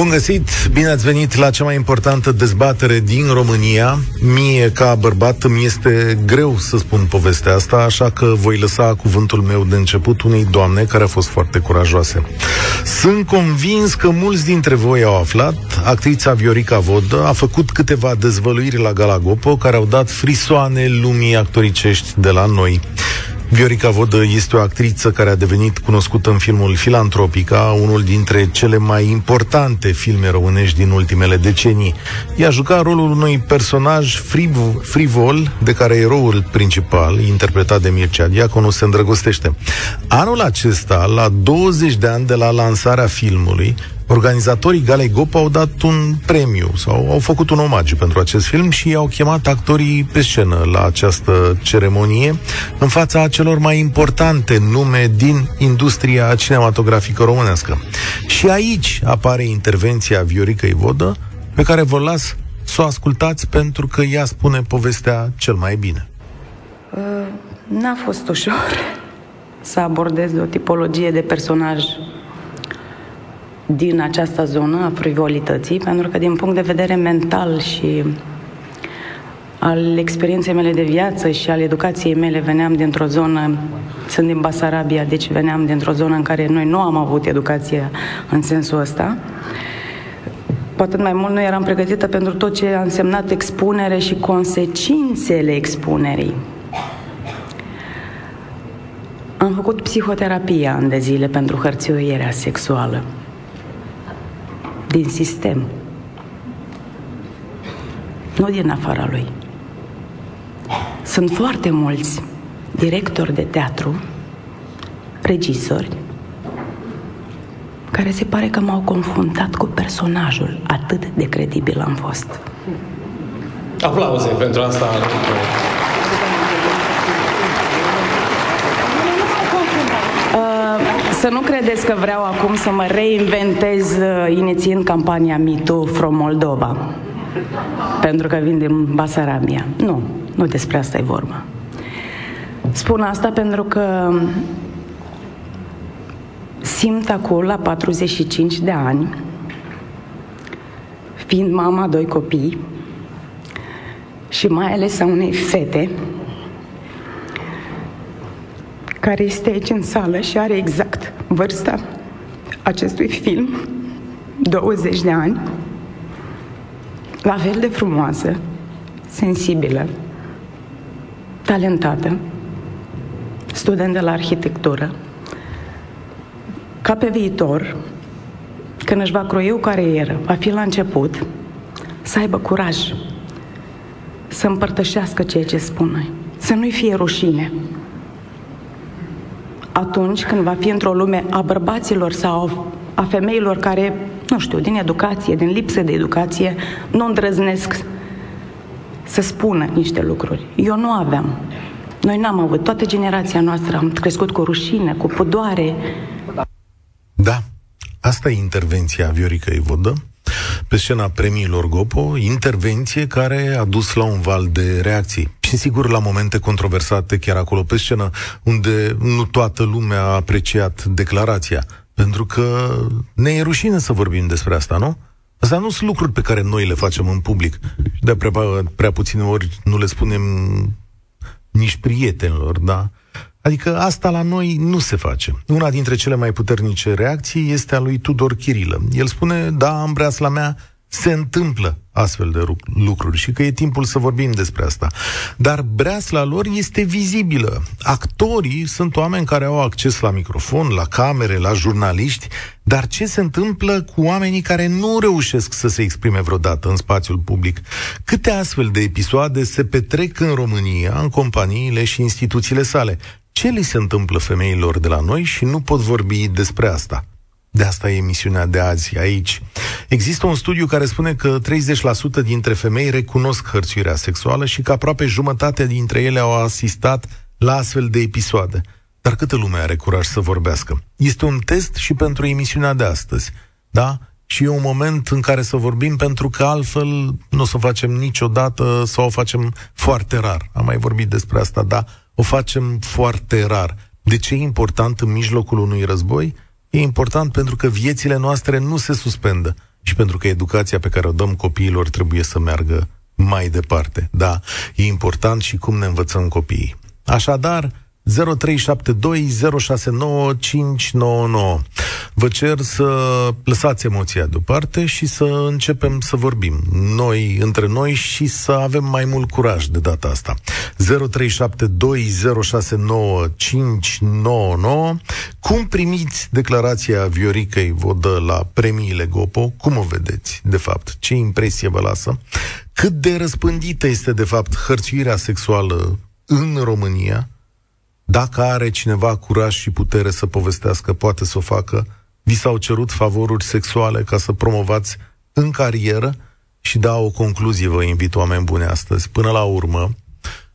Bun găsit, bine ați venit la cea mai importantă dezbatere din România. Mie, ca bărbat, îmi este greu să spun povestea asta, așa că voi lăsa cuvântul meu de început unei doamne care a fost foarte curajoase. Sunt convins că mulți dintre voi au aflat, actrița Viorica Vodă a făcut câteva dezvăluiri la Galagopo care au dat frisoane lumii actoricești de la noi. Viorica Vodă este o actriță care a devenit cunoscută în filmul Filantropica, unul dintre cele mai importante filme românești din ultimele decenii. Ea juca rolul unui personaj friv- frivol, de care eroul principal, interpretat de Mircea Diaconu, se îndrăgostește. Anul acesta, la 20 de ani de la lansarea filmului, Organizatorii Galei Gop au dat un premiu sau au făcut un omagiu pentru acest film și i-au chemat actorii pe scenă la această ceremonie în fața celor mai importante nume din industria cinematografică românească. Și aici apare intervenția Vioricăi Vodă, pe care vă las să o ascultați pentru că ea spune povestea cel mai bine. Uh, n-a fost ușor să abordez o tipologie de personaj din această zonă a frivolității, pentru că din punct de vedere mental și al experienței mele de viață și al educației mele veneam dintr-o zonă, sunt din Basarabia, deci veneam dintr-o zonă în care noi nu am avut educație în sensul ăsta. Poate mai mult nu eram pregătită pentru tot ce a însemnat expunere și consecințele expunerii. Am făcut psihoterapie ani de zile pentru hărțuirea sexuală din sistem, nu din afara lui. Sunt foarte mulți directori de teatru, regizori, care se pare că m-au confundat cu personajul. Atât de credibil am fost. Aplauze pentru asta. Să nu credeți că vreau acum să mă reinventez uh, inițiind campania MeToo from Moldova. Pentru că vin din Basarabia. Nu, nu despre asta e vorba. Spun asta pentru că simt acum, la 45 de ani, fiind mama doi copii și mai ales a unei fete, care este aici în sală și are exact vârsta acestui film, 20 de ani, la fel de frumoasă, sensibilă, talentată, student de la arhitectură, ca pe viitor, când își va croi o carieră, va fi la început, să aibă curaj, să împărtășească ceea ce spune, să nu-i fie rușine, atunci când va fi într-o lume a bărbaților sau a femeilor care, nu știu, din educație, din lipsă de educație, nu îndrăznesc să spună niște lucruri. Eu nu aveam. Noi n-am avut. Toată generația noastră am crescut cu rușine, cu pudoare. Da, asta e intervenția Viorica Ivodă pe scena premiilor Gopo, intervenție care a dus la un val de reacții. Și sigur la momente controversate chiar acolo pe scenă, unde nu toată lumea a apreciat declarația. Pentru că ne e rușine să vorbim despre asta, nu? Asta nu sunt lucruri pe care noi le facem în public. Și de prea, prea puține ori nu le spunem nici prietenilor, da? Adică asta la noi nu se face. Una dintre cele mai puternice reacții este a lui Tudor Chirilă. El spune, da, în breasla mea se întâmplă astfel de lucruri și că e timpul să vorbim despre asta. Dar breasla lor este vizibilă. Actorii sunt oameni care au acces la microfon, la camere, la jurnaliști, dar ce se întâmplă cu oamenii care nu reușesc să se exprime vreodată în spațiul public? Câte astfel de episoade se petrec în România, în companiile și instituțiile sale? Ce li se întâmplă femeilor de la noi și nu pot vorbi despre asta? De asta e emisiunea de azi aici. Există un studiu care spune că 30% dintre femei recunosc hărțuirea sexuală și că aproape jumătate dintre ele au asistat la astfel de episoade. Dar câtă lume are curaj să vorbească? Este un test și pentru emisiunea de astăzi. Da? și e un moment în care să vorbim pentru că altfel nu o să o facem niciodată sau o facem foarte rar. Am mai vorbit despre asta, da, o facem foarte rar. De ce e important în mijlocul unui război? E important pentru că viețile noastre nu se suspendă și pentru că educația pe care o dăm copiilor trebuie să meargă mai departe. Da, e important și cum ne învățăm copiii. Așadar, 0372069599. Vă cer să lăsați emoția deoparte și să începem să vorbim noi între noi și să avem mai mult curaj de data asta. 0372069599. Cum primiți declarația Vioricăi Vodă la premiile Gopo? Cum o vedeți, de fapt? Ce impresie vă lasă? Cât de răspândită este, de fapt, hărțuirea sexuală în România? Dacă are cineva curaj și putere să povestească, poate să o facă. Vi s-au cerut favoruri sexuale ca să promovați în carieră și da o concluzie, vă invit oameni bune astăzi. Până la urmă,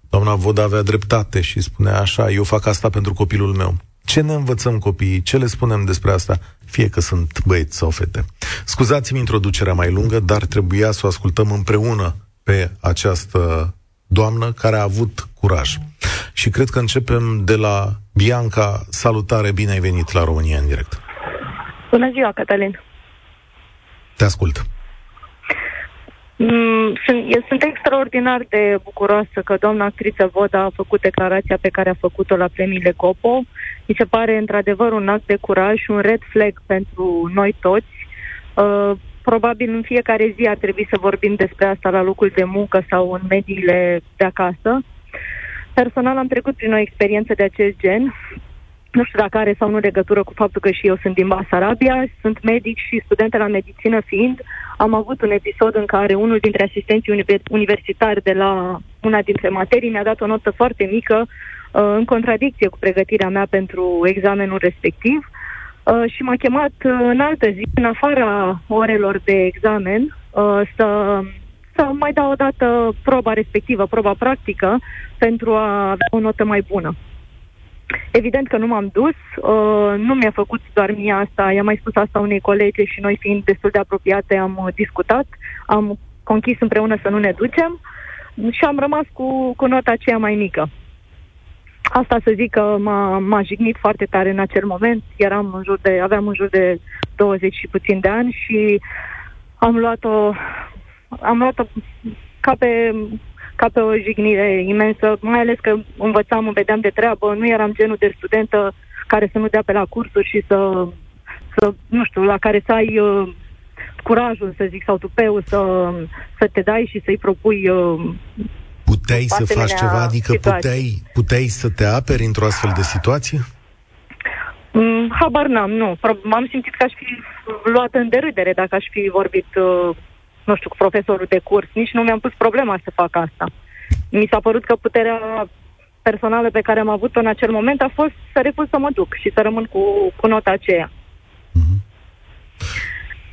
doamna Vod avea dreptate și spunea așa, eu fac asta pentru copilul meu. Ce ne învățăm copiii? Ce le spunem despre asta? Fie că sunt băieți sau fete. Scuzați-mi introducerea mai lungă, dar trebuia să o ascultăm împreună pe această doamnă care a avut curaj. Și cred că începem de la Bianca. Salutare, bine ai venit la România în direct. Bună ziua, Cătălin. Te ascult. Mm, sunt, eu sunt extraordinar de bucuroasă că doamna actriță Voda a făcut declarația pe care a făcut-o la premiile Copo. Mi se pare într-adevăr un act de curaj și un red flag pentru noi toți. Uh, probabil în fiecare zi ar trebui să vorbim despre asta la locul de muncă sau în mediile de acasă. Personal am trecut prin o experiență de acest gen. Nu știu dacă are sau nu legătură cu faptul că și eu sunt din Basarabia, sunt medic și studentă la medicină fiind. Am avut un episod în care unul dintre asistenții universitari de la una dintre materii mi-a dat o notă foarte mică uh, în contradicție cu pregătirea mea pentru examenul respectiv uh, și m-a chemat uh, în altă zi, în afara orelor de examen, să să mai dau o dată proba respectivă, proba practică, pentru a avea o notă mai bună. Evident că nu m-am dus, uh, nu mi-a făcut doar mie asta, i-am mai spus asta unei colege și noi fiind destul de apropiate am uh, discutat, am conchis împreună să nu ne ducem și am rămas cu, cu nota aceea mai mică. Asta să zic că m-a, m-a jignit foarte tare în acel moment, eram în jur de, aveam în jur de 20 și puțin de ani și am luat-o am luat-o ca pe, ca pe o jignire imensă, mai ales că învățam, vedeam de treabă, nu eram genul de studentă care să nu dea pe la cursuri și să, să nu știu, la care să ai uh, curajul, să zic, sau tupeu să, să te dai și să-i propui uh, Puteai să faci ceva? Adică puteai, puteai să te aperi într-o astfel de situație? Mm, habar n-am, nu. M-am simțit că aș fi luată în derâdere dacă aș fi vorbit uh, nu știu, cu profesorul de curs, nici nu mi-am pus problema să fac asta. Mi s-a părut că puterea personală pe care am avut-o în acel moment a fost să refuz să mă duc și să rămân cu, cu nota aceea. Mm-hmm.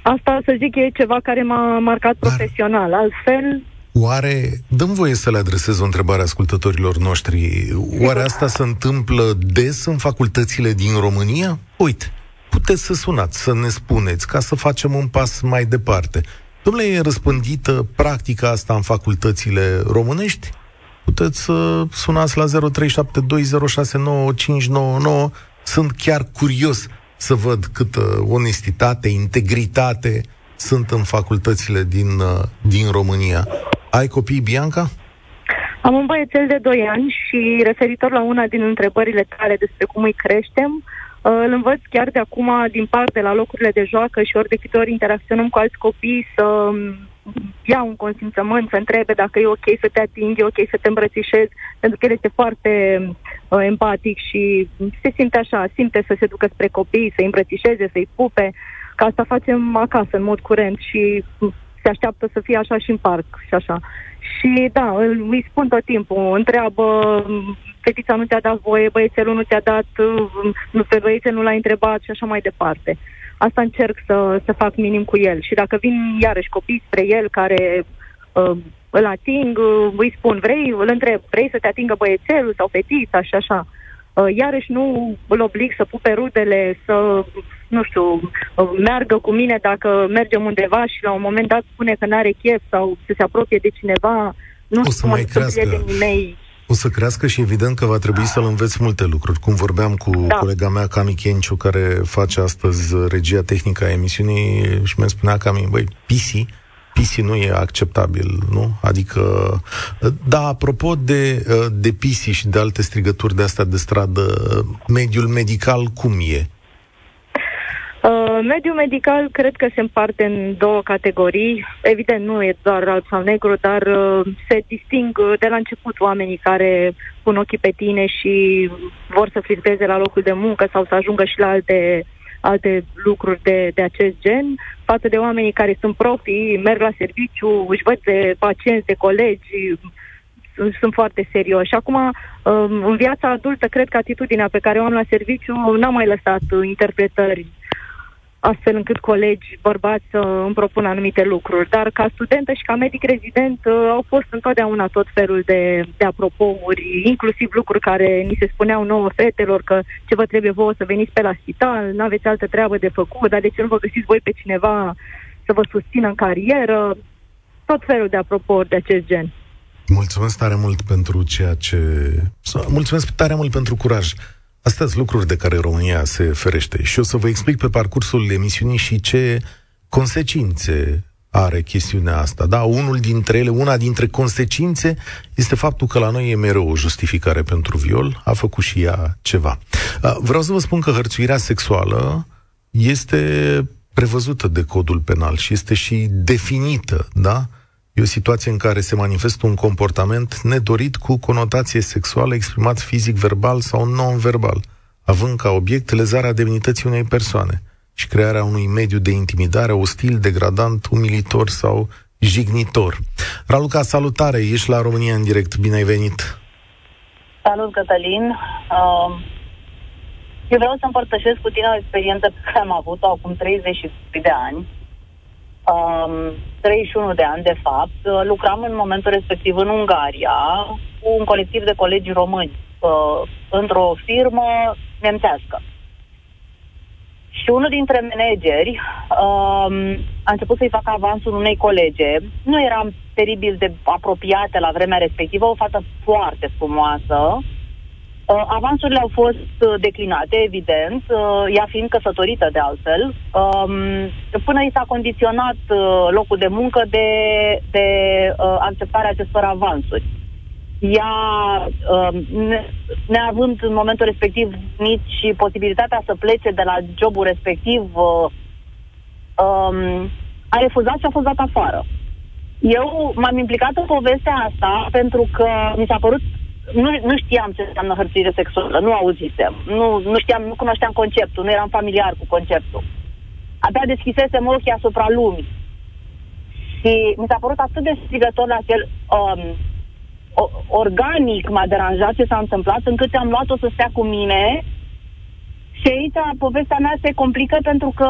Asta, să zic, e ceva care m-a marcat Dar... profesional. Altfel, Oare, dăm voie să le adresez o întrebare ascultătorilor noștri, oare asta se întâmplă des în facultățile din România? Uite, puteți să sunați, să ne spuneți, ca să facem un pas mai departe. Domnule, e răspândită practica asta în facultățile românești? Puteți să sunați la 0372069599. Sunt chiar curios să văd câtă onestitate, integritate sunt în facultățile din, uh, din România. Ai copii, Bianca? Am un băiețel de 2 ani și referitor la una din întrebările tale despre cum îi creștem, îl învăț chiar de acum din parte la locurile de joacă și ori de câte ori interacționăm cu alți copii să um, ia un consimțământ, să întrebe dacă e ok să te atingi, e ok să te îmbrățișezi, pentru că el este foarte uh, empatic și se simte așa, simte să se ducă spre copii, să-i îmbrățișeze, să-i pupe, că asta facem acasă în mod curent și se așteaptă să fie așa și în parc și așa. Și da, îi spun tot timpul, întreabă fetița nu ți-a dat voie, băiețelul nu ți-a dat, nu, pe băiețel nu l-a întrebat și așa mai departe. Asta încerc să, să fac minim cu el. Și dacă vin iarăși copii spre el care uh, îl ating, uh, îi spun, vrei, îl întreb, vrei să te atingă băiețelul sau fetița și așa. Uh, iarăși nu îl oblig să pupe rudele, să nu știu, meargă cu mine dacă mergem undeva și la un moment dat spune că n-are chef sau să se apropie de cineva, nu o să mai crească. mei. O să crească și evident că va trebui să-l înveți multe lucruri. Cum vorbeam cu da. colega mea, Cami Chenciu, care face astăzi regia tehnică a emisiunii și mi spunea Cami, băi, PC, PC nu e acceptabil, nu? Adică, da, apropo de, de PC și de alte strigături de astea de stradă, mediul medical cum e? Uh, mediul medical cred că se împarte în două categorii. Evident, nu e doar alb sau negru, dar uh, se disting de la început oamenii care pun ochii pe tine și vor să flirteze la locul de muncă sau să ajungă și la alte, alte lucruri de, de acest gen, față de oamenii care sunt profi, merg la serviciu, își văd de pacienți, de colegi, sunt, sunt foarte serioși. Acum, um, în viața adultă, cred că atitudinea pe care o am la serviciu n-a mai lăsat interpretări astfel încât colegi bărbați să îmi propună anumite lucruri. Dar ca studentă și ca medic rezident uh, au fost întotdeauna tot felul de, de apropouri, inclusiv lucruri care ni se spuneau nouă fetelor că ce vă trebuie vouă să veniți pe la spital, nu aveți altă treabă de făcut, dar de ce nu vă găsiți voi pe cineva să vă susțină în carieră, tot felul de apropouri de acest gen. Mulțumesc tare mult pentru ceea ce... Mulțumesc tare mult pentru curaj. Astea sunt lucruri de care România se ferește și o să vă explic pe parcursul emisiunii și ce consecințe are chestiunea asta. Da, unul dintre ele, una dintre consecințe este faptul că la noi e mereu o justificare pentru viol, a făcut și ea ceva. Vreau să vă spun că hărțuirea sexuală este prevăzută de codul penal și este și definită, da? E o situație în care se manifestă un comportament nedorit cu conotație sexuală exprimat fizic, verbal sau non-verbal, având ca obiect lezarea demnității unei persoane și crearea unui mediu de intimidare ostil, degradant, umilitor sau jignitor. Raluca, salutare! Ești la România în direct. Bine ai venit! Salut, Cătălin! Uh, eu vreau să împărtășesc cu tine o experiență pe care am avut-o acum 30 de ani um, 31 de ani, de fapt, uh, lucram în momentul respectiv în Ungaria cu un colectiv de colegi români uh, într-o firmă nemțească. Și unul dintre manageri um, a început să-i facă avansul unei colege. Nu eram teribil de apropiate la vremea respectivă, o fată foarte frumoasă, Uh, avansurile au fost uh, declinate, evident, uh, ea fiind căsătorită de altfel, um, până i s-a condiționat uh, locul de muncă de, de uh, acceptarea acestor avansuri. Ea, uh, ne, neavând în momentul respectiv nici posibilitatea să plece de la jobul respectiv, uh, um, a refuzat și a fost dat afară. Eu m-am implicat în povestea asta pentru că mi s-a părut nu, nu știam ce înseamnă hărțuire sexuală, nu auzisem, nu, nu știam, nu cunoșteam conceptul, nu eram familiar cu conceptul. Abia deschisesem ochii asupra lumii. Și mi s-a părut atât de strigător la fel, um, organic m-a deranjat ce s-a întâmplat, încât am luat-o să stea cu mine și aici povestea mea se complică pentru că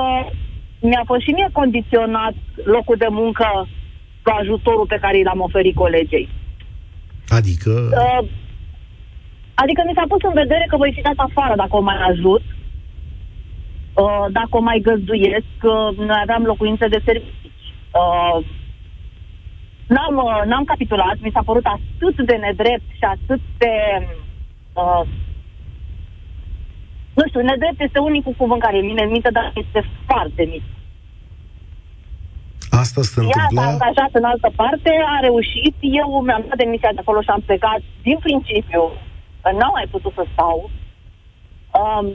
mi-a fost și mie condiționat locul de muncă cu ajutorul pe care l-am oferit colegei. Adică? Uh, Adică mi s-a pus în vedere că voi fi dat afară dacă o mai ajut, uh, dacă o mai găzduiesc, uh, noi aveam locuințe de servici. Uh, n-am, uh, n-am capitulat, mi s-a părut atât de nedrept și atât de... Uh, nu știu, nedrept este unicul cuvânt care îmi vine în minte, dar este foarte mic. Asta se întâmpla... Ea s-a angajat în altă parte, a reușit, eu mi-am dat demisia de acolo și am plecat din principiu n-am mai putut să stau. Um,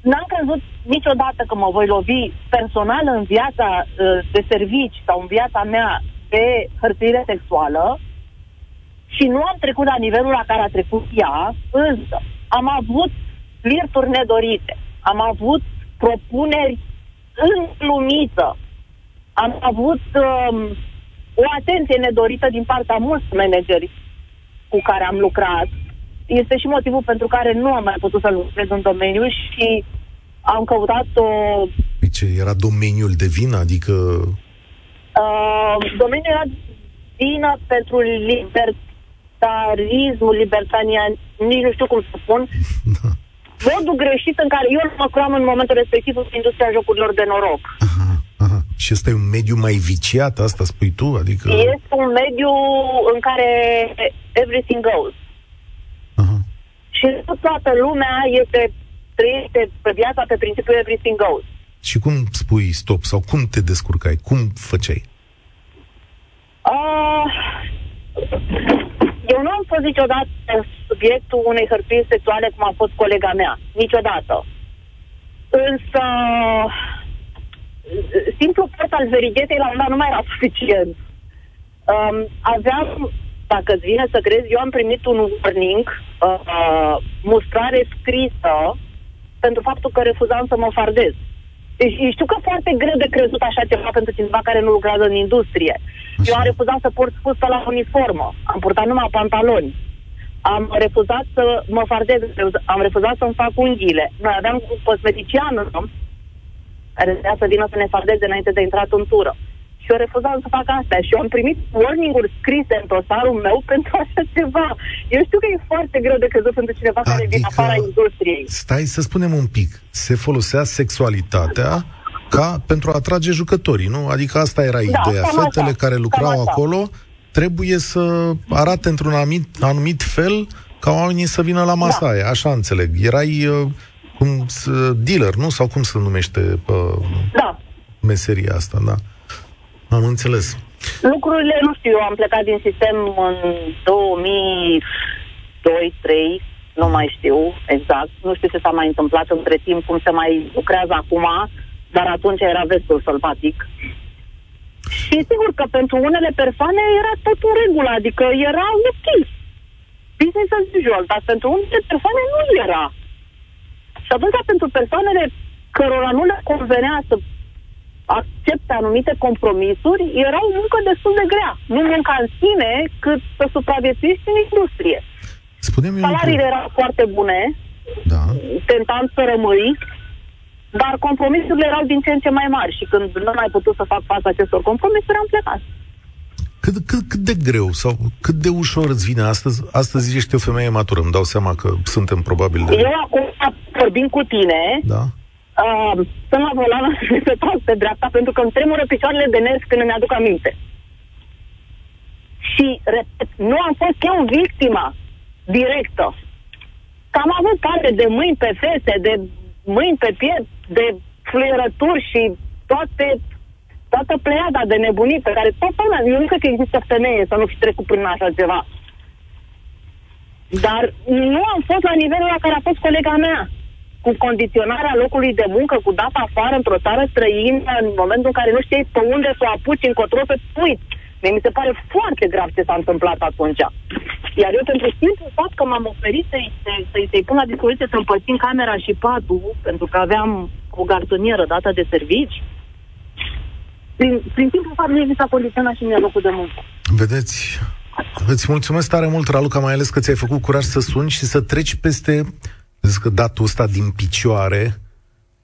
n-am crezut niciodată că mă voi lovi personal în viața uh, de servici sau în viața mea de hărțuire sexuală. Și nu am trecut la nivelul la care a trecut ea, însă am avut flirturi nedorite, am avut propuneri în lumiță, am avut um, o atenție nedorită din partea mulți manageri cu care am lucrat este și motivul pentru care nu am mai putut să lucrez în domeniu și am căutat o... Păi ce, era domeniul de vină? Adică... Uh, domeniul era vină pentru libertarismul, libertanian, nici nu știu cum să spun. modul greșit în care eu mă cream în momentul respectiv în industria jocurilor de noroc. Aha, aha. Și ăsta e un mediu mai viciat, asta spui tu? Adică... Este un mediu în care everything goes. Aha. Și nu toată lumea este trăiește pe viața pe principiul everything goes. Și cum spui stop sau cum te descurcai? Cum făceai? Uh, eu nu am fost niciodată subiectul unei hărțuiri sexuale cum a fost colega mea. Niciodată. Însă, simplu port al verighetei la un dat nu mai era suficient. Um, aveam, dacă îți vine să crezi, eu am primit un warning, uh, uh, mustrare scrisă, pentru faptul că refuzam să mă fardez. Deci știu că foarte greu de crezut așa ceva pentru cineva care nu lucrează în industrie. Așa. Eu am refuzat să port spusă la uniformă. Am purtat numai pantaloni. Am refuzat să mă fardez, am refuzat să-mi fac unghiile. Noi aveam un cosmetician care trebuia să vină să ne fardeze înainte de intrat în tură. Și eu refuzam să fac asta. Și eu am primit warning-uri scrise în dosarul meu pentru așa ceva. Eu știu că e foarte greu de crezut pentru cineva adică, care vine afara industriei. Stai să spunem un pic. Se folosea sexualitatea ca pentru a atrage jucătorii, nu? Adică asta era da, ideea. Fetele așa, care lucrau acolo trebuie să arate într-un anumit, anumit fel ca oamenii să vină la masa da. aia. Așa înțeleg. Erai uh, cum, dealer, nu? Sau cum se numește uh, da. meseria asta, da? Am înțeles. Lucrurile, nu știu, eu am plecat din sistem în 2002-2003, nu mai știu exact. Nu știu ce s-a mai întâmplat între timp, cum se mai lucrează acum, dar atunci era vestul sălbatic. Și sigur că pentru unele persoane era tot în regulă, adică era ok. Business as usual, dar pentru unele persoane nu era. Și atunci pentru persoanele cărora nu le convenea să accepte anumite compromisuri, era o muncă destul de grea. Nu munca în sine, cât să supraviețuiești în industrie. Spune-mi Salariile erau foarte bune, da. tentant să rămâi, dar compromisurile erau din ce în ce mai mari și când nu mai putut să fac față acestor compromisuri, am plecat. Cât, cât, cât de greu sau cât de ușor îți vine astăzi? Astăzi ești o femeie matură, îmi dau seama că suntem probabil de... Eu acum vorbim cu tine, da uh, sunt la volan și să trag pe dreapta pentru că îmi tremură picioarele de nervi când îmi aduc aminte. Și, repet, nu am fost eu victima directă. Că am avut parte de mâini pe fese, de mâini pe piept, de fluierături și toate, toată pleiada de nebunii pe care tot lumea, eu nu cred că există femeie să nu fi trecut prin așa ceva. Dar nu am fost la nivelul la care a fost colega mea cu condiționarea locului de muncă, cu data afară într-o țară străină, în momentul în care nu știi pe unde să o apuci, încotro să uiți. Mie mi se pare foarte grav ce s-a întâmplat atunci. Iar eu, pentru simplu fapt că m-am oferit să-i, să-i, să-i, să-i pun la dispoziție să împărțim camera și patul, pentru că aveam o garsonieră dată de servici, prin, prin simplu fapt nu s-a condiționat și mie locul de muncă. Vedeți, îți mulțumesc tare mult, Raluca, mai ales că ți-ai făcut curaj să suni și să treci peste Zic că datul ăsta din picioare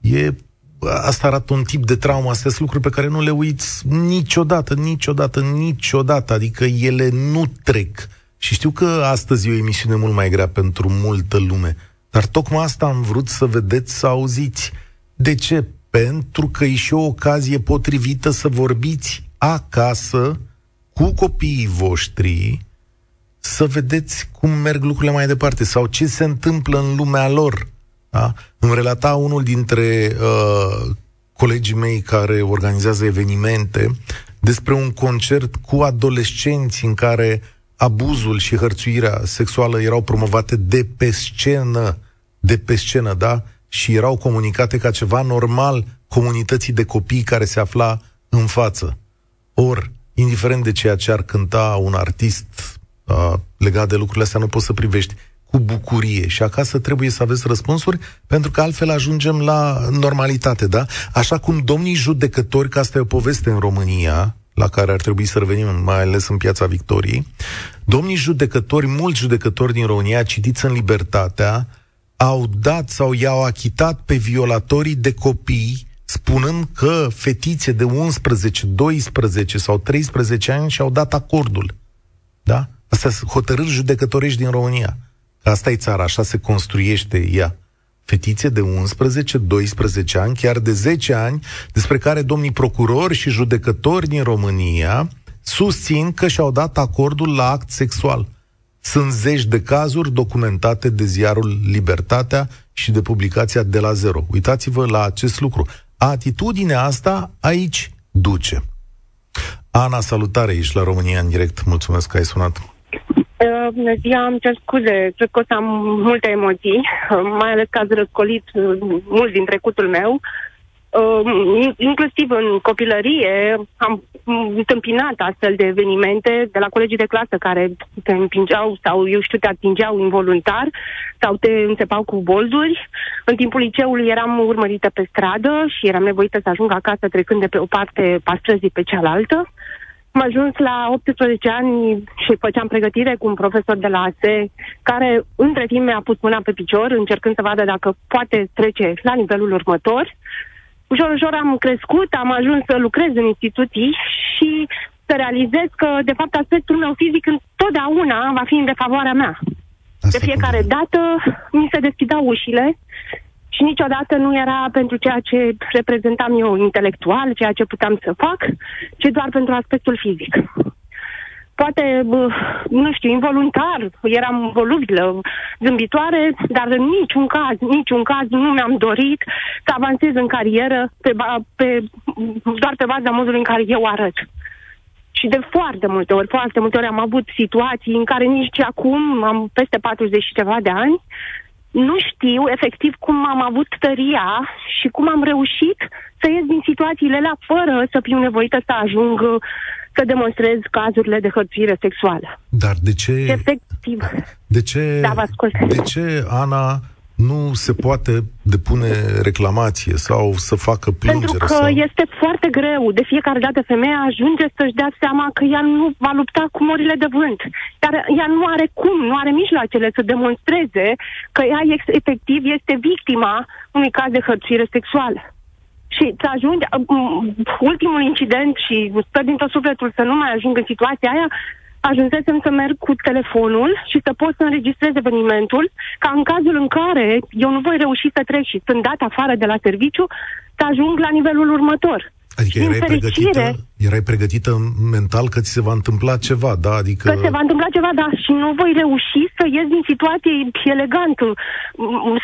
e asta arată un tip de traumă, astea sunt lucruri pe care nu le uiți niciodată, niciodată, niciodată, adică ele nu trec. Și știu că astăzi e o emisiune mult mai grea pentru multă lume, dar tocmai asta am vrut să vedeți, să auziți. De ce? Pentru că e și o ocazie potrivită să vorbiți acasă cu copiii voștri să vedeți cum merg lucrurile mai departe sau ce se întâmplă în lumea lor. Da? Îmi relata unul dintre uh, colegii mei care organizează evenimente despre un concert cu adolescenți în care abuzul și hărțuirea sexuală erau promovate de pe scenă, de pe scenă, da? Și erau comunicate ca ceva normal comunității de copii care se afla în față. Or, indiferent de ceea ce ar cânta un artist uh, legat de lucrurile astea, nu poți să privești cu bucurie și acasă trebuie să aveți răspunsuri, pentru că altfel ajungem la normalitate, da? Așa cum domnii judecători, că asta e o poveste în România, la care ar trebui să revenim, mai ales în piața Victoriei, domnii judecători, mulți judecători din România, citiți în Libertatea, au dat sau i-au achitat pe violatorii de copii, spunând că fetițe de 11, 12 sau 13 ani și-au dat acordul. Da? Astea sunt hotărâri judecătorești din România. Asta e țara, așa se construiește ea. fetițe de 11, 12 ani, chiar de 10 ani, despre care domnii procurori și judecători din România susțin că și-au dat acordul la act sexual. Sunt zeci de cazuri documentate de ziarul Libertatea și de publicația De la Zero. Uitați-vă la acest lucru. Atitudinea asta aici duce. Ana, salutare, ești la România în direct. Mulțumesc că ai sunat. Uh, bună ziua, am cer scuze, cred că o să am multe emoții, uh, mai ales că ați răscolit uh, mult din trecutul meu. Inclusiv în copilărie am întâmpinat astfel de evenimente de la colegii de clasă care te împingeau sau, eu știu, te atingeau involuntar sau te înțepau cu bolduri. În timpul liceului eram urmărită pe stradă și eram nevoită să ajung acasă trecând de pe o parte a străzii pe cealaltă. Am ajuns la 18 ani și făceam pregătire cu un profesor de la ASE, care între timp mi-a pus mâna pe picior, încercând să vadă dacă poate trece la nivelul următor. Ușor, ușor am crescut, am ajuns să lucrez în instituții și să realizez că, de fapt, aspectul meu fizic întotdeauna va fi în defavoarea mea. Asta de fiecare dată mi se deschidau ușile și niciodată nu era pentru ceea ce reprezentam eu intelectual, ceea ce puteam să fac, ci doar pentru aspectul fizic. Poate, nu știu, involuntar, eram volubilă, zâmbitoare, dar în niciun caz, niciun caz nu mi-am dorit să avansez în carieră pe, pe, doar pe baza modului în care eu arăt. Și de foarte multe ori, foarte multe ori am avut situații în care nici acum, am peste 40 și ceva de ani, nu știu efectiv cum am avut tăria și cum am reușit să ies din situațiile alea fără să fiu nevoită să ajung să demonstrez cazurile de hărțuire sexuală. Dar de ce... Efectiv. De ce, da, vă ascult. de ce Ana, nu se poate depune reclamație sau să facă plângere? Pentru că sau... este foarte greu. De fiecare dată femeia ajunge să-și dea seama că ea nu va lupta cu morile de vânt. Dar ea nu are cum, nu are mijloacele să demonstreze că ea efectiv este victima unui caz de hărțuire sexuală. Și să ajungi, ultimul incident și sper din tot sufletul să nu mai ajung în situația aia, ajunsesem să merg cu telefonul și să pot să înregistrez evenimentul, ca în cazul în care eu nu voi reuși să trec și sunt dat afară de la serviciu, să ajung la nivelul următor. Adică erai pregătită, erai pregătită mental că ți se va întâmpla ceva, da? Adică... Că se va întâmpla ceva, da, și nu voi reuși să ies din situație elegant.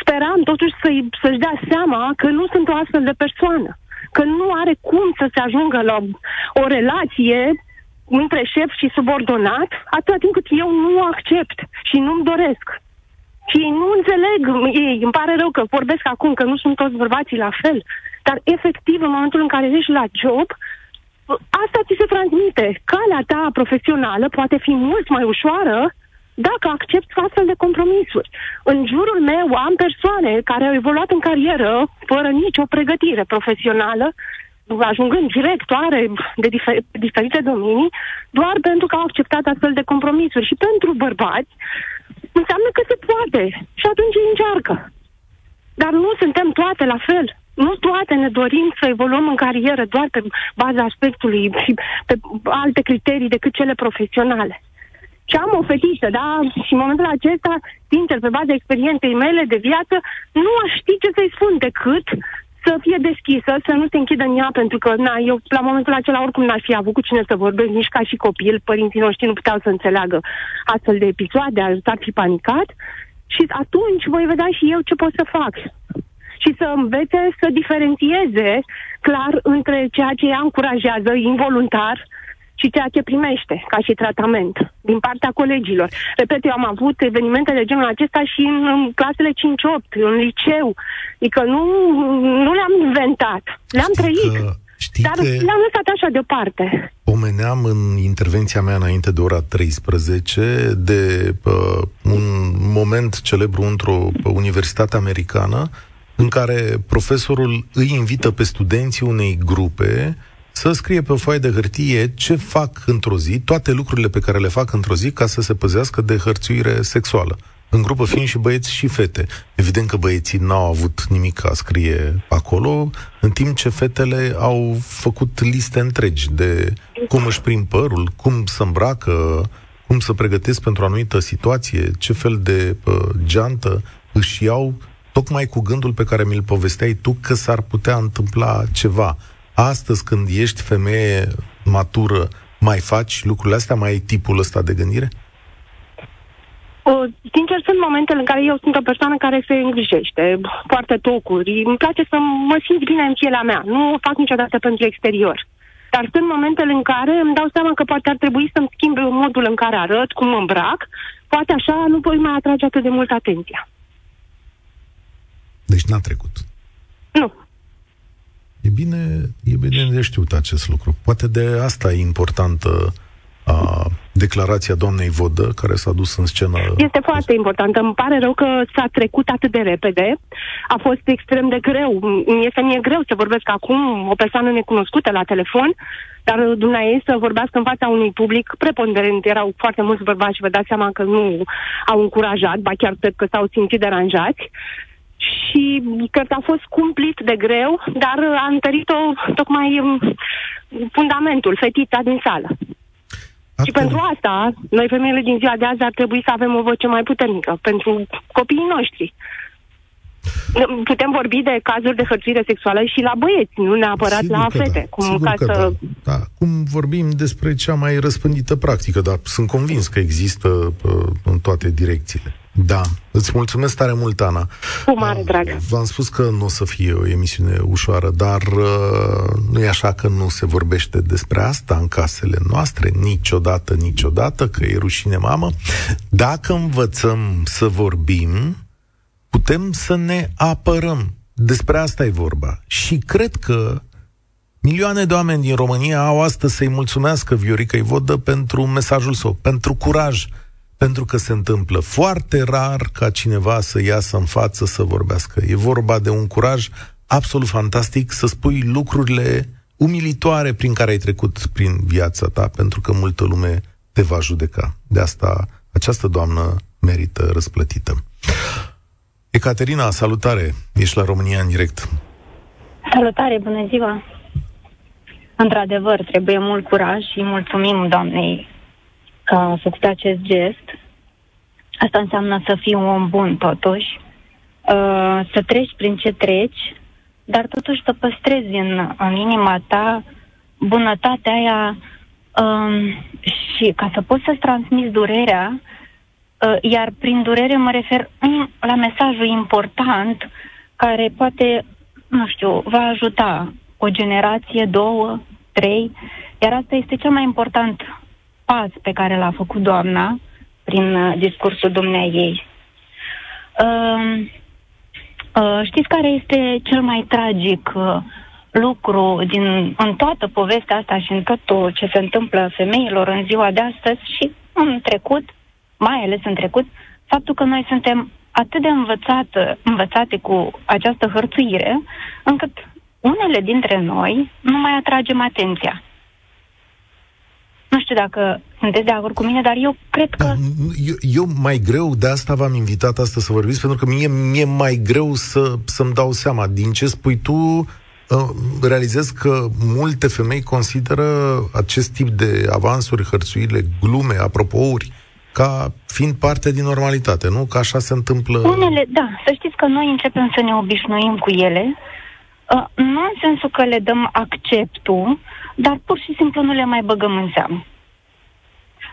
Speram totuși să să-și dea seama că nu sunt o astfel de persoană. Că nu are cum să se ajungă la o relație între șef și subordonat, atâta timp cât eu nu accept și nu-mi doresc. Și nu înțeleg ei, îmi pare rău că vorbesc acum, că nu sunt toți bărbații la fel, dar efectiv în momentul în care ești la job, asta ți se transmite. Calea ta profesională poate fi mult mai ușoară dacă accept astfel de compromisuri. În jurul meu am persoane care au evoluat în carieră fără nicio pregătire profesională ajungând directoare de difer- diferite domenii, doar pentru că au acceptat astfel de compromisuri. Și pentru bărbați înseamnă că se poate. Și atunci încearcă. Dar nu suntem toate la fel. Nu toate ne dorim să evoluăm în carieră doar pe baza aspectului și pe alte criterii decât cele profesionale. Și am o fetiță, da? Și în momentul acesta, sincer, pe baza experienței mele de viață, nu aș ști ce să-i spun decât să fie deschisă, să nu se închidă în ea, pentru că na, eu la momentul acela oricum n-aș fi avut cu cine să vorbesc, nici ca și copil, părinții noștri nu puteau să înțeleagă astfel de episoade, ar fi panicat. Și atunci voi vedea și eu ce pot să fac. Și să învețe să diferențieze clar între ceea ce ea încurajează involuntar și ceea ce primește ca și tratament din partea colegilor. Repet, eu am avut evenimente de genul acesta și în, în clasele 5-8, în liceu. Adică nu, nu le-am inventat, le-am Știi trăit. Că... Știi Dar că le-am lăsat așa deoparte. Pomeneam în intervenția mea înainte de ora 13 de uh, un moment celebru într-o universitate americană în care profesorul îi invită pe studenții unei grupe să scrie pe o foaie de hârtie ce fac într-o zi, toate lucrurile pe care le fac într-o zi ca să se păzească de hărțuire sexuală. În grupă fiind și băieți și fete. Evident că băieții n-au avut nimic a scrie acolo, în timp ce fetele au făcut liste întregi de cum își prind părul, cum să îmbracă, cum să pregătesc pentru o anumită situație, ce fel de uh, geantă își iau tocmai cu gândul pe care mi-l povesteai tu că s-ar putea întâmpla ceva. Astăzi, când ești femeie matură, mai faci lucrurile astea? Mai ai tipul ăsta de gândire? Uh, sincer, sunt momentele în care eu sunt o persoană care se îngrijește, poartă tocuri, îmi place să mă simt bine în pielea mea, nu o fac niciodată pentru exterior. Dar sunt momentele în care îmi dau seama că poate ar trebui să-mi schimb modul în care arăt, cum mă îmbrac, poate așa nu voi mai atrage atât de mult atenția. Deci n-a trecut. Nu. E bine, e bine de știut acest lucru. Poate de asta e importantă a, declarația doamnei Vodă, care s-a dus în scenă. Este foarte importantă. Îmi pare rău că s-a trecut atât de repede. A fost extrem de greu. Este mie greu să vorbesc acum o persoană necunoscută la telefon, dar dumneavoastră să vorbească în fața unui public preponderent. Erau foarte mulți bărbați și vă dați seama că nu au încurajat, ba chiar cred că s-au simțit deranjați și cred că a fost cumplit de greu, dar a întărit-o tocmai um, fundamentul, fetița din sală. Acum... Și pentru asta, noi femeile din ziua de azi ar trebui să avem o voce mai puternică pentru copiii noștri. Putem vorbi de cazuri de hărțuire sexuală și la băieți, nu neapărat Sigur la fete. Da. Cum, ca să... da. da. Cum vorbim despre cea mai răspândită practică, dar sunt convins că există uh, în toate direcțiile. Da, îți mulțumesc tare mult, Ana. Cu mare uh, drag. V-am spus că nu o să fie o emisiune ușoară, dar uh, nu e așa că nu se vorbește despre asta în casele noastre, niciodată, niciodată, că e rușine mamă. Dacă învățăm să vorbim, putem să ne apărăm. Despre asta e vorba. Și cred că milioane de oameni din România au astăzi să-i mulțumească Viorica Ivodă pentru mesajul său, pentru curaj, pentru că se întâmplă foarte rar ca cineva să iasă în față să vorbească. E vorba de un curaj absolut fantastic să spui lucrurile umilitoare prin care ai trecut prin viața ta, pentru că multă lume te va judeca. De asta această doamnă merită răsplătită. Ecaterina, salutare! Ești la România în direct. Salutare, bună ziua! Într-adevăr, trebuie mult curaj și mulțumim doamnei că a făcut acest gest. Asta înseamnă să fii un om bun, totuși, uh, să treci prin ce treci, dar totuși să păstrezi în, în inima ta bunătatea aia um, și ca să poți să-ți transmiți durerea, uh, iar prin durere mă refer la mesajul important care poate, nu știu, va ajuta o generație, două, trei, iar asta este cel mai important pas pe care l-a făcut doamna prin uh, discursul dumneai ei. Uh, uh, știți care este cel mai tragic uh, lucru din, în toată povestea asta și în tot ce se întâmplă femeilor în ziua de astăzi și în trecut, mai ales în trecut, faptul că noi suntem atât de învățate, învățate cu această hărțuire, încât unele dintre noi nu mai atragem atenția. Nu știu dacă sunteți de acord cu mine, dar eu cred că... Da, eu, eu mai greu, de asta v-am invitat astăzi să vorbiți, pentru că mie mi-e mai greu să, să-mi dau seama. Din ce spui tu, uh, realizez că multe femei consideră acest tip de avansuri, hărțuirile, glume, apropouri, ca fiind parte din normalitate, nu? Că așa se întâmplă... Unele, da. Să știți că noi începem să ne obișnuim cu ele, uh, nu în sensul că le dăm acceptul, dar pur și simplu nu le mai băgăm în seamă.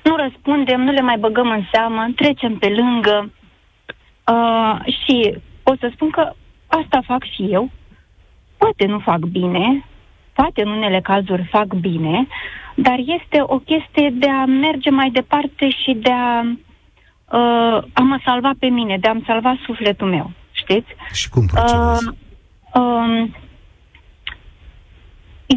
Nu răspundem, nu le mai băgăm în seamă, trecem pe lângă uh, și o să spun că asta fac și eu. Poate nu fac bine, poate în unele cazuri fac bine, dar este o chestie de a merge mai departe și de a, uh, a mă salva pe mine, de a-mi salva sufletul meu, știți? Și cum procedezi? Uh, uh,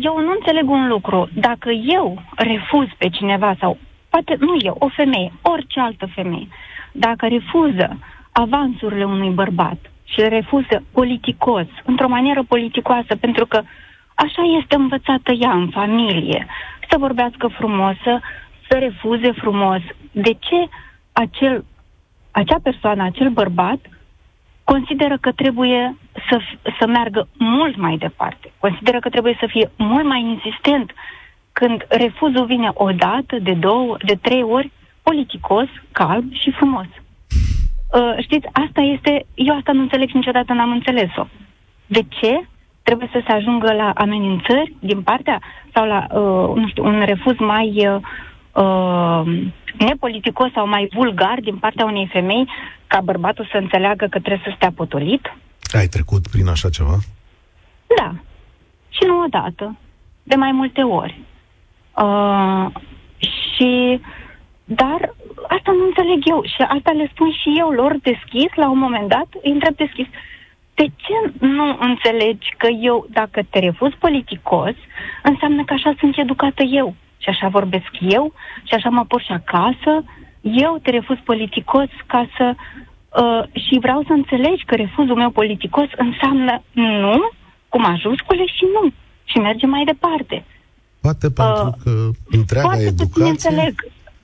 eu nu înțeleg un lucru. Dacă eu refuz pe cineva sau poate nu eu, o femeie, orice altă femeie, dacă refuză avansurile unui bărbat și le refuză politicos, într-o manieră politicoasă, pentru că așa este învățată ea în familie, să vorbească frumos, să, să refuze frumos. De ce acel, acea persoană, acel bărbat, consideră că trebuie să, să meargă mult mai departe. Consideră că trebuie să fie mult mai insistent când refuzul vine o dată, de două, de trei ori, politicos, calm și frumos. uh, știți, asta este, eu asta nu înțeleg și niciodată n-am înțeles-o. De ce trebuie să se ajungă la amenințări din partea sau la, uh, nu știu, un refuz mai uh, uh, nepoliticos sau mai vulgar din partea unei femei ca bărbatul să înțeleagă că trebuie să stea potolit? Ai trecut prin așa ceva? Da. Și nu odată. De mai multe ori. Uh, și dar asta nu înțeleg eu și asta le spun și eu lor deschis, la un moment dat, îi întreb deschis. De ce nu înțelegi că eu, dacă te refuz politicos, înseamnă că așa sunt educată eu și așa vorbesc eu și așa mă pur și acasă, eu te refuz politicos ca să... Uh, și vreau să înțelegi că refuzul meu politicos înseamnă nu, cu majuscule și nu. Și merge mai departe. Poate pentru uh, că întreaga poate educație... înțeleg.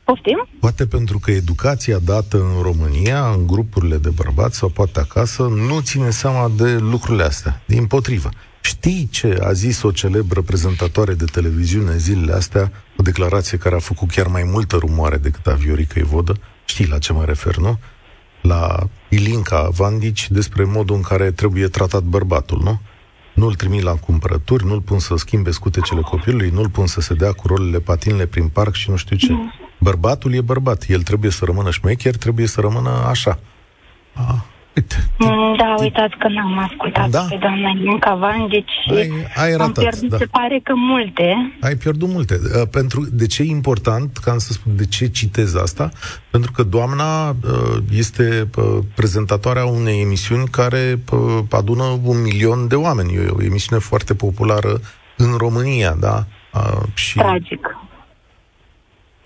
Poftim? Poate pentru că educația dată în România, în grupurile de bărbați sau poate acasă, nu ține seama de lucrurile astea. Din potrivă. Știi ce a zis o celebră prezentatoare de televiziune zilele astea, o declarație care a făcut chiar mai multă rumoare decât a Viorica Evodă? Știi la ce mă refer, nu? La Ilinca Vandici despre modul în care trebuie tratat bărbatul, nu? nu-l trimit la cumpărături, nu-l pun să schimbe scutecele copilului, nu-l pun să se dea cu rolele patinele prin parc și nu știu ce. Bărbatul e bărbat, el trebuie să rămână șmecher, trebuie să rămână așa. Ah, Uite. Mm, da, uitați că n-am ascultat da? pe doamna Ilinca Vandici și ai, ai ratat, am pierdut, da. se pare că multe. Ai pierdut multe. Uh, pentru, de ce e important, ca să spun, de ce citez asta? Pentru că doamna uh, este uh, prezentatoarea unei emisiuni care adună un milion de oameni. E o emisiune foarte populară în România, da? Și Tragic.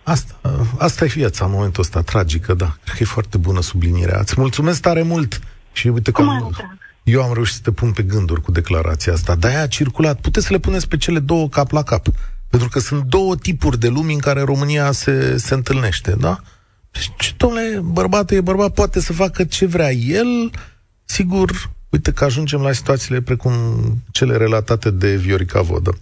Asta, asta e viața în momentul ăsta, tragică, da. Cred că e foarte bună sublinierea. Îți mulțumesc tare mult! Și uite că am, eu am reușit să te pun pe gânduri cu declarația asta. De-aia a circulat. Puteți să le puneți pe cele două cap la cap. Pentru că sunt două tipuri de lumi în care România se, se întâlnește, da? Și, domnule, bărbatul e bărbat, poate să facă ce vrea el, sigur, Uite că ajungem la situațiile precum cele relatate de Viorica Vodă.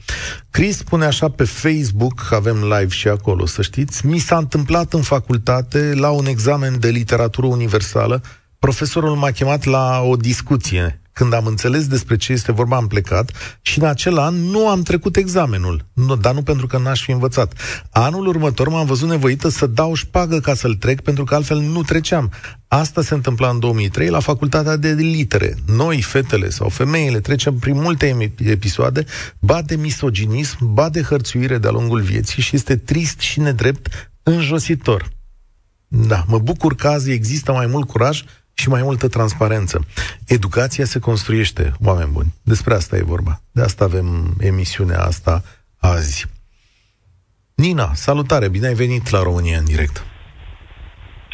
Chris spune așa pe Facebook, avem live și acolo, să știți, mi s-a întâmplat în facultate, la un examen de literatură universală, profesorul m-a chemat la o discuție când am înțeles despre ce este vorba, am plecat și în acel an nu am trecut examenul, nu, dar nu pentru că n-aș fi învățat. Anul următor m-am văzut nevoită să dau șpagă ca să-l trec, pentru că altfel nu treceam. Asta se întâmpla în 2003 la facultatea de litere. Noi, fetele sau femeile, trecem prin multe episoade, ba de misoginism, ba de hărțuire de-a lungul vieții și este trist și nedrept, înjositor. Da, mă bucur că azi există mai mult curaj și mai multă transparență. Educația se construiește, oameni buni. Despre asta e vorba. De asta avem emisiunea asta azi. Nina, salutare, bine ai venit la România în direct.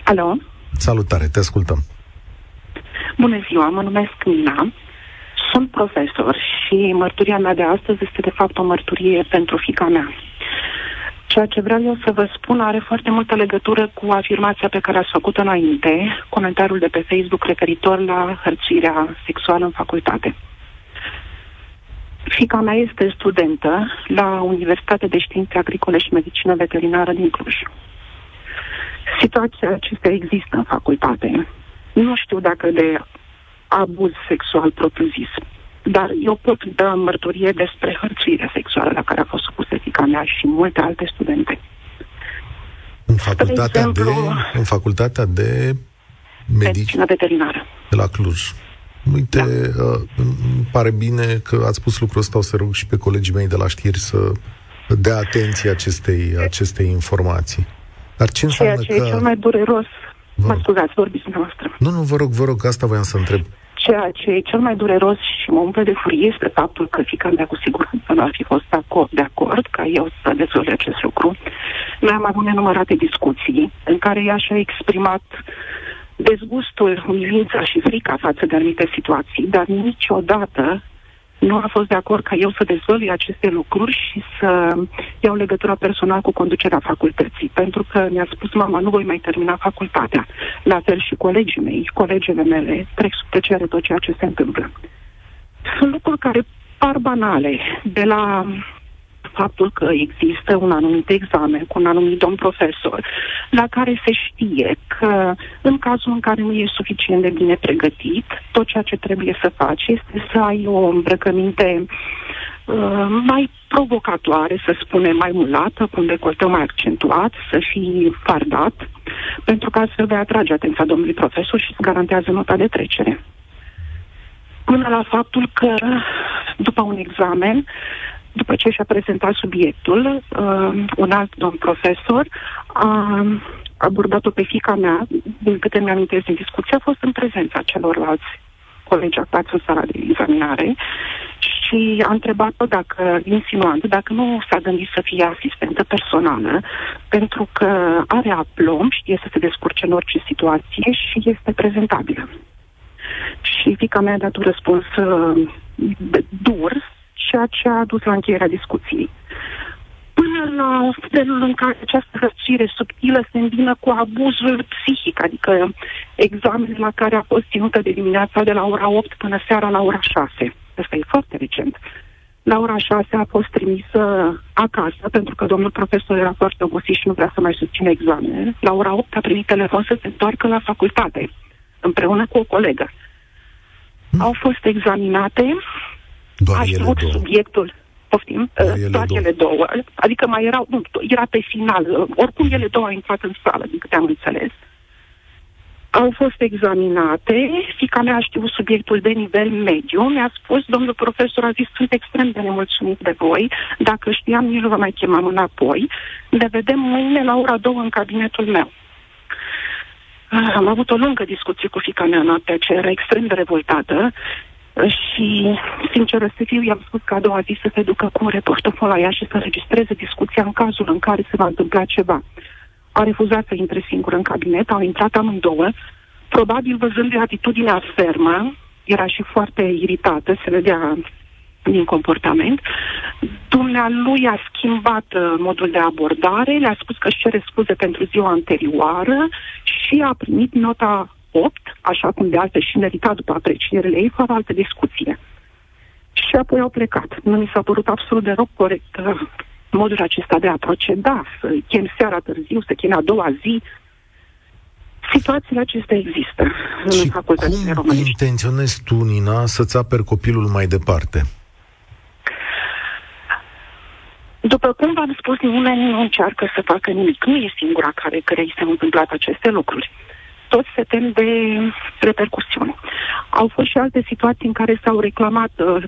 Alo? Salutare, te ascultăm. Bună ziua, mă numesc Nina. Sunt profesor și mărturia mea de astăzi este de fapt o mărturie pentru fica mea. Ceea ce vreau eu să vă spun are foarte multă legătură cu afirmația pe care ați făcut înainte, comentariul de pe Facebook referitor la hărțuirea sexuală în facultate. Fica mea este studentă la Universitatea de Științe Agricole și Medicină Veterinară din Cluj. Situația acestea există în facultate. Nu știu dacă de abuz sexual propriu-zis, dar eu pot da mărturie despre hărțuirea sexuală la care a fost supusă fica mea și multe alte studente. În facultatea, de, exemplu, de, în facultatea de medicină veterinară. De la Cluj. Uite, da. uh, îmi pare bine că ați spus lucrul ăsta, o să rog și pe colegii mei de la știri să dea atenție acestei, acestei informații. Dar ce înseamnă Ceea ce că... e cel mai dureros... Vă mă scuzați, vorbiți dumneavoastră. Nu, nu, vă rog, vă rog, asta voiam să întreb. Ceea ce e cel mai dureros și mă umple de furie este faptul că fica mea cu siguranță nu ar fi fost de acord, de acord ca eu să dezvolte acest lucru. Noi am avut nenumărate discuții în care ea și-a exprimat dezgustul, umilința și frica față de anumite situații, dar niciodată nu a fost de acord ca eu să dezvălui aceste lucruri și să iau legătura personal cu conducerea facultății. Pentru că mi-a spus mama, nu voi mai termina facultatea. La fel și colegii mei, colegele mele, trec sub tăcere tot ceea ce se întâmplă. Sunt lucruri care par banale, de la faptul că există un anumit examen cu un anumit domn profesor, la care se știe că în cazul în care nu e suficient de bine pregătit, tot ceea ce trebuie să faci este să ai o îmbrăcăminte uh, mai provocatoare, să spunem, mai mulată, cu un decolteu mai accentuat, să fii fardat, pentru că astfel vei atrage atenția domnului profesor și îți garantează nota de trecere. Până la faptul că, după un examen, după ce și-a prezentat subiectul, uh, un alt domn profesor a abordat-o pe fica mea, din câte mi-am din discuție, a fost în prezența celorlalți colegi aflați în sala de examinare și a întrebat-o dacă, insinuant, dacă nu s-a gândit să fie asistentă personală, pentru că are aplom, știe să se descurce în orice situație și este prezentabilă. Și fica mea a dat un răspuns uh, dur, ceea ce a dus la încheierea discuției. Până la felul în care această răcire subtilă se îmbină cu abuzul psihic, adică examenul la care a fost ținută de dimineața de la ora 8 până seara la ora 6. Asta e foarte recent. La ora 6 a fost trimisă acasă, pentru că domnul profesor era foarte obosit și nu vrea să mai susține examenele. La ora 8 a primit telefon să se întoarcă la facultate, împreună cu o colegă. Hmm. Au fost examinate, Doar a știut subiectul, poftim, doar, ele, doar două. ele două, adică mai erau, nu, era pe final, oricum ele două au intrat în sală, din câte am înțeles. Uh, au fost examinate, fica mea a știut subiectul de nivel mediu, mi-a spus, domnul profesor a zis, sunt extrem de nemulțumit de voi, dacă știam, nici nu vă mai chemam înapoi, ne vedem mâine la ora două în cabinetul meu. Ah, am avut o lungă discuție cu fica mea noaptea ce era extrem de revoltată și, sincer să fiu, i-am spus că a doua zi să se ducă cu un reporter la ea și să registreze discuția în cazul în care se va întâmpla ceva a refuzat să intre singur în cabinet, au intrat amândouă, probabil văzând de atitudinea fermă, era și foarte iritată, se vedea din comportament. Dumnealui a schimbat uh, modul de abordare, le-a spus că își cere scuze pentru ziua anterioară și a primit nota 8, așa cum de altfel și merita după aprecierile ei, fără altă discuție. Și apoi au plecat. Nu mi s-a părut absolut deloc corect uh, modul acesta de a proceda, să chem seara târziu, să chem a doua zi, Situațiile acestea există și în facultățile cum intenționezi tu, Nina, să-ți aperi copilul mai departe? După cum v-am spus, nimeni nu încearcă să facă nimic. Nu e singura care crei s-au întâmplat aceste lucruri. Toți se tem de repercusiuni. Au fost și alte situații în care s-au reclamat uh,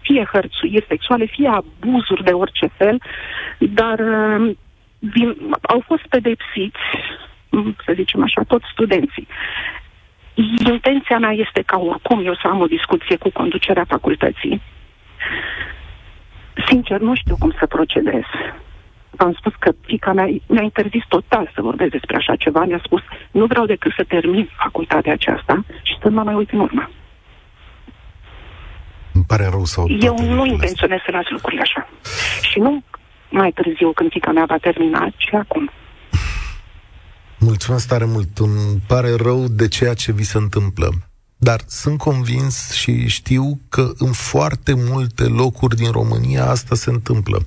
fie hărțuiri sexuale, fie abuzuri de orice fel, dar uh, din, au fost pedepsiți, să zicem așa, toți studenții. Intenția mea este ca oricum eu să am o discuție cu conducerea facultății. Sincer, nu știu cum să procedez. Am spus că fica mea mi-a interzis total să vorbesc despre așa ceva. Mi-a spus, nu vreau decât să termin facultatea aceasta și să mă mai uit în urmă. Îmi pare rău să Eu nu intenționez să las lucrurile așa. Și nu mai târziu când fica mea va termina, ci acum. Mulțumesc tare mult. Îmi pare rău de ceea ce vi se întâmplă. Dar sunt convins și știu că în foarte multe locuri din România asta se întâmplă.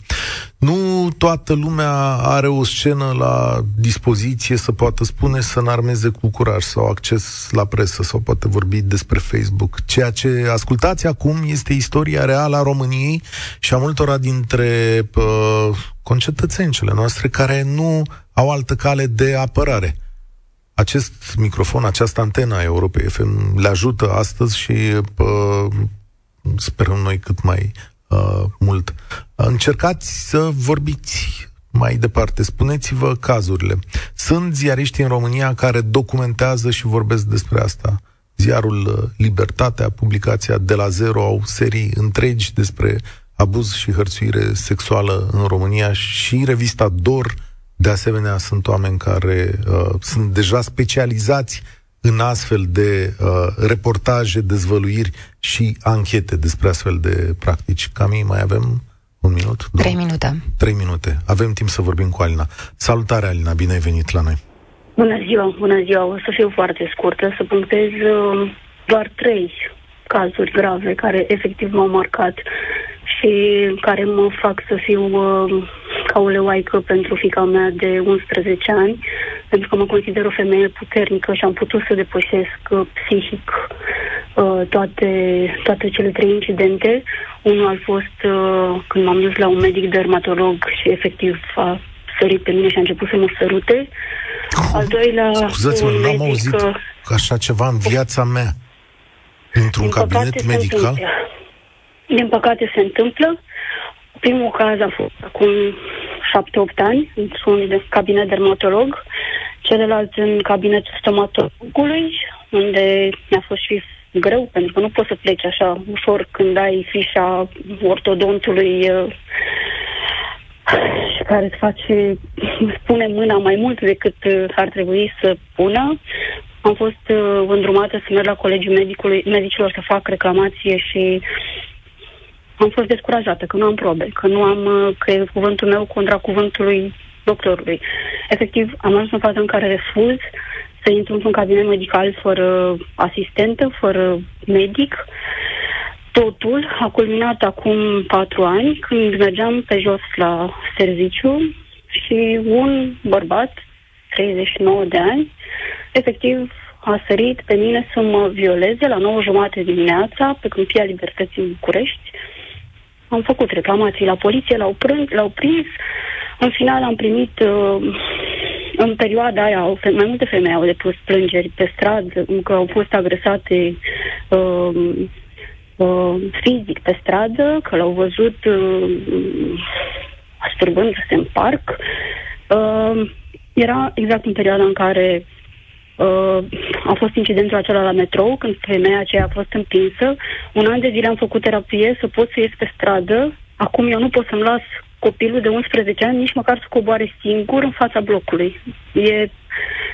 Nu toată lumea are o scenă la dispoziție să poată spune să înarmeze cu curaj sau acces la presă sau poate vorbi despre Facebook. Ceea ce ascultați acum este istoria reală a României și a multora dintre uh, concetățencele noastre care nu au altă cale de apărare acest microfon, această antenă a Europei FM le ajută astăzi și uh, sperăm noi cât mai uh, mult. Încercați să vorbiți mai departe. Spuneți-vă cazurile. Sunt ziariști în România care documentează și vorbesc despre asta. Ziarul Libertatea, publicația De la Zero, au serii întregi despre abuz și hărțuire sexuală în România și revista Dor de asemenea, sunt oameni care uh, sunt deja specializați în astfel de uh, reportaje, dezvăluiri și anchete despre astfel de practici. Cam mai avem un minut? Două? Trei minute. Trei minute. Avem timp să vorbim cu Alina. Salutare, Alina, bine ai venit la noi. Bună ziua, bună ziua. O să fiu foarte scurtă, să punctez uh, doar trei cazuri grave care efectiv m-au marcat și care mă fac să fiu uh, ca o leoaică pentru fica mea de 11 ani, pentru că mă consider o femeie puternică și am putut să depășesc uh, psihic uh, toate, toate cele trei incidente. Unul a fost uh, când m-am dus la un medic dermatolog și efectiv a sărit pe mine și a început să mă sărute. Al doilea, Scuzați-mă, un n-am medic, auzit uh, așa ceva în viața mea. Într-un din cabinet păcate se medical? întâmplă. Din păcate se întâmplă. Primul caz a fost acum 7-8 ani, într-un de- cabinet dermatolog, celălalt în cabinetul stomatologului, unde mi-a fost și greu, pentru că nu poți să pleci așa ușor când ai fișa ortodontului uh, și care îți face, spune mâna mai mult decât uh, ar trebui să pună. Am fost uh, îndrumată să merg la colegiul medicului, medicilor să fac reclamație și am fost descurajată că nu am probe, că nu am, uh, că e cuvântul meu contra cuvântului doctorului. Efectiv, am ajuns în faza în care refuz să intru într-un cabinet medical fără asistentă, fără medic. Totul a culminat acum patru ani, când mergeam pe jos la serviciu și un bărbat, 39 de ani, efectiv a sărit pe mine să mă violeze la 9 jumate dimineața pe Câmpia Libertății în București. Am făcut reclamații la poliție, l-au, prâns, l-au prins. În final am primit, uh, în perioada aia, au, fe- mai multe femei au depus plângeri pe stradă, că au fost agresate uh, uh, fizic pe stradă, că l-au văzut uh, asturbându-se în parc. Uh, era exact în perioada în care uh, a fost incidentul acela la metrou, când femeia aceea a fost împinsă. Un an de zile am făcut terapie să pot să ies pe stradă. Acum eu nu pot să-mi las copilul de 11 ani nici măcar să coboare singur în fața blocului. E,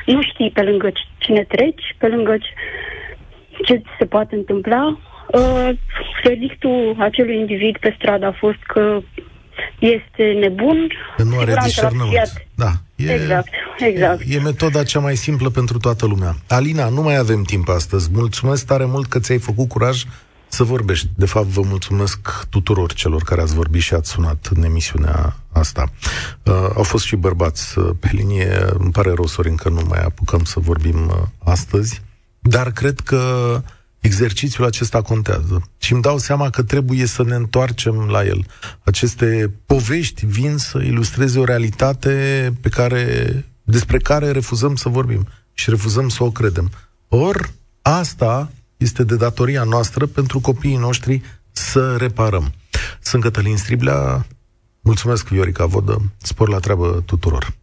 nu știi pe lângă cine treci, pe lângă ce, ce se poate întâmpla. Uh, verdictul acelui individ pe stradă a fost că este nebun. Că nu are Siguranță la discernământ. psihiatri. Da. E, Exact, exact. E metoda cea mai simplă pentru toată lumea. Alina, nu mai avem timp astăzi. Mulțumesc tare mult că ți-ai făcut curaj să vorbești. De fapt, vă mulțumesc tuturor celor care ați vorbit și ați sunat în emisiunea asta. Uh, au fost și bărbați uh, pe linie. Îmi pare rău, Sorin, că nu mai apucăm să vorbim uh, astăzi. Dar cred că exercițiul acesta contează. Și îmi dau seama că trebuie să ne întoarcem la el. Aceste povești vin să ilustreze o realitate pe care, despre care refuzăm să vorbim și refuzăm să o credem. Or, asta este de datoria noastră pentru copiii noștri să reparăm. Sunt Cătălin Striblea, mulțumesc Viorica Vodă, spor la treabă tuturor.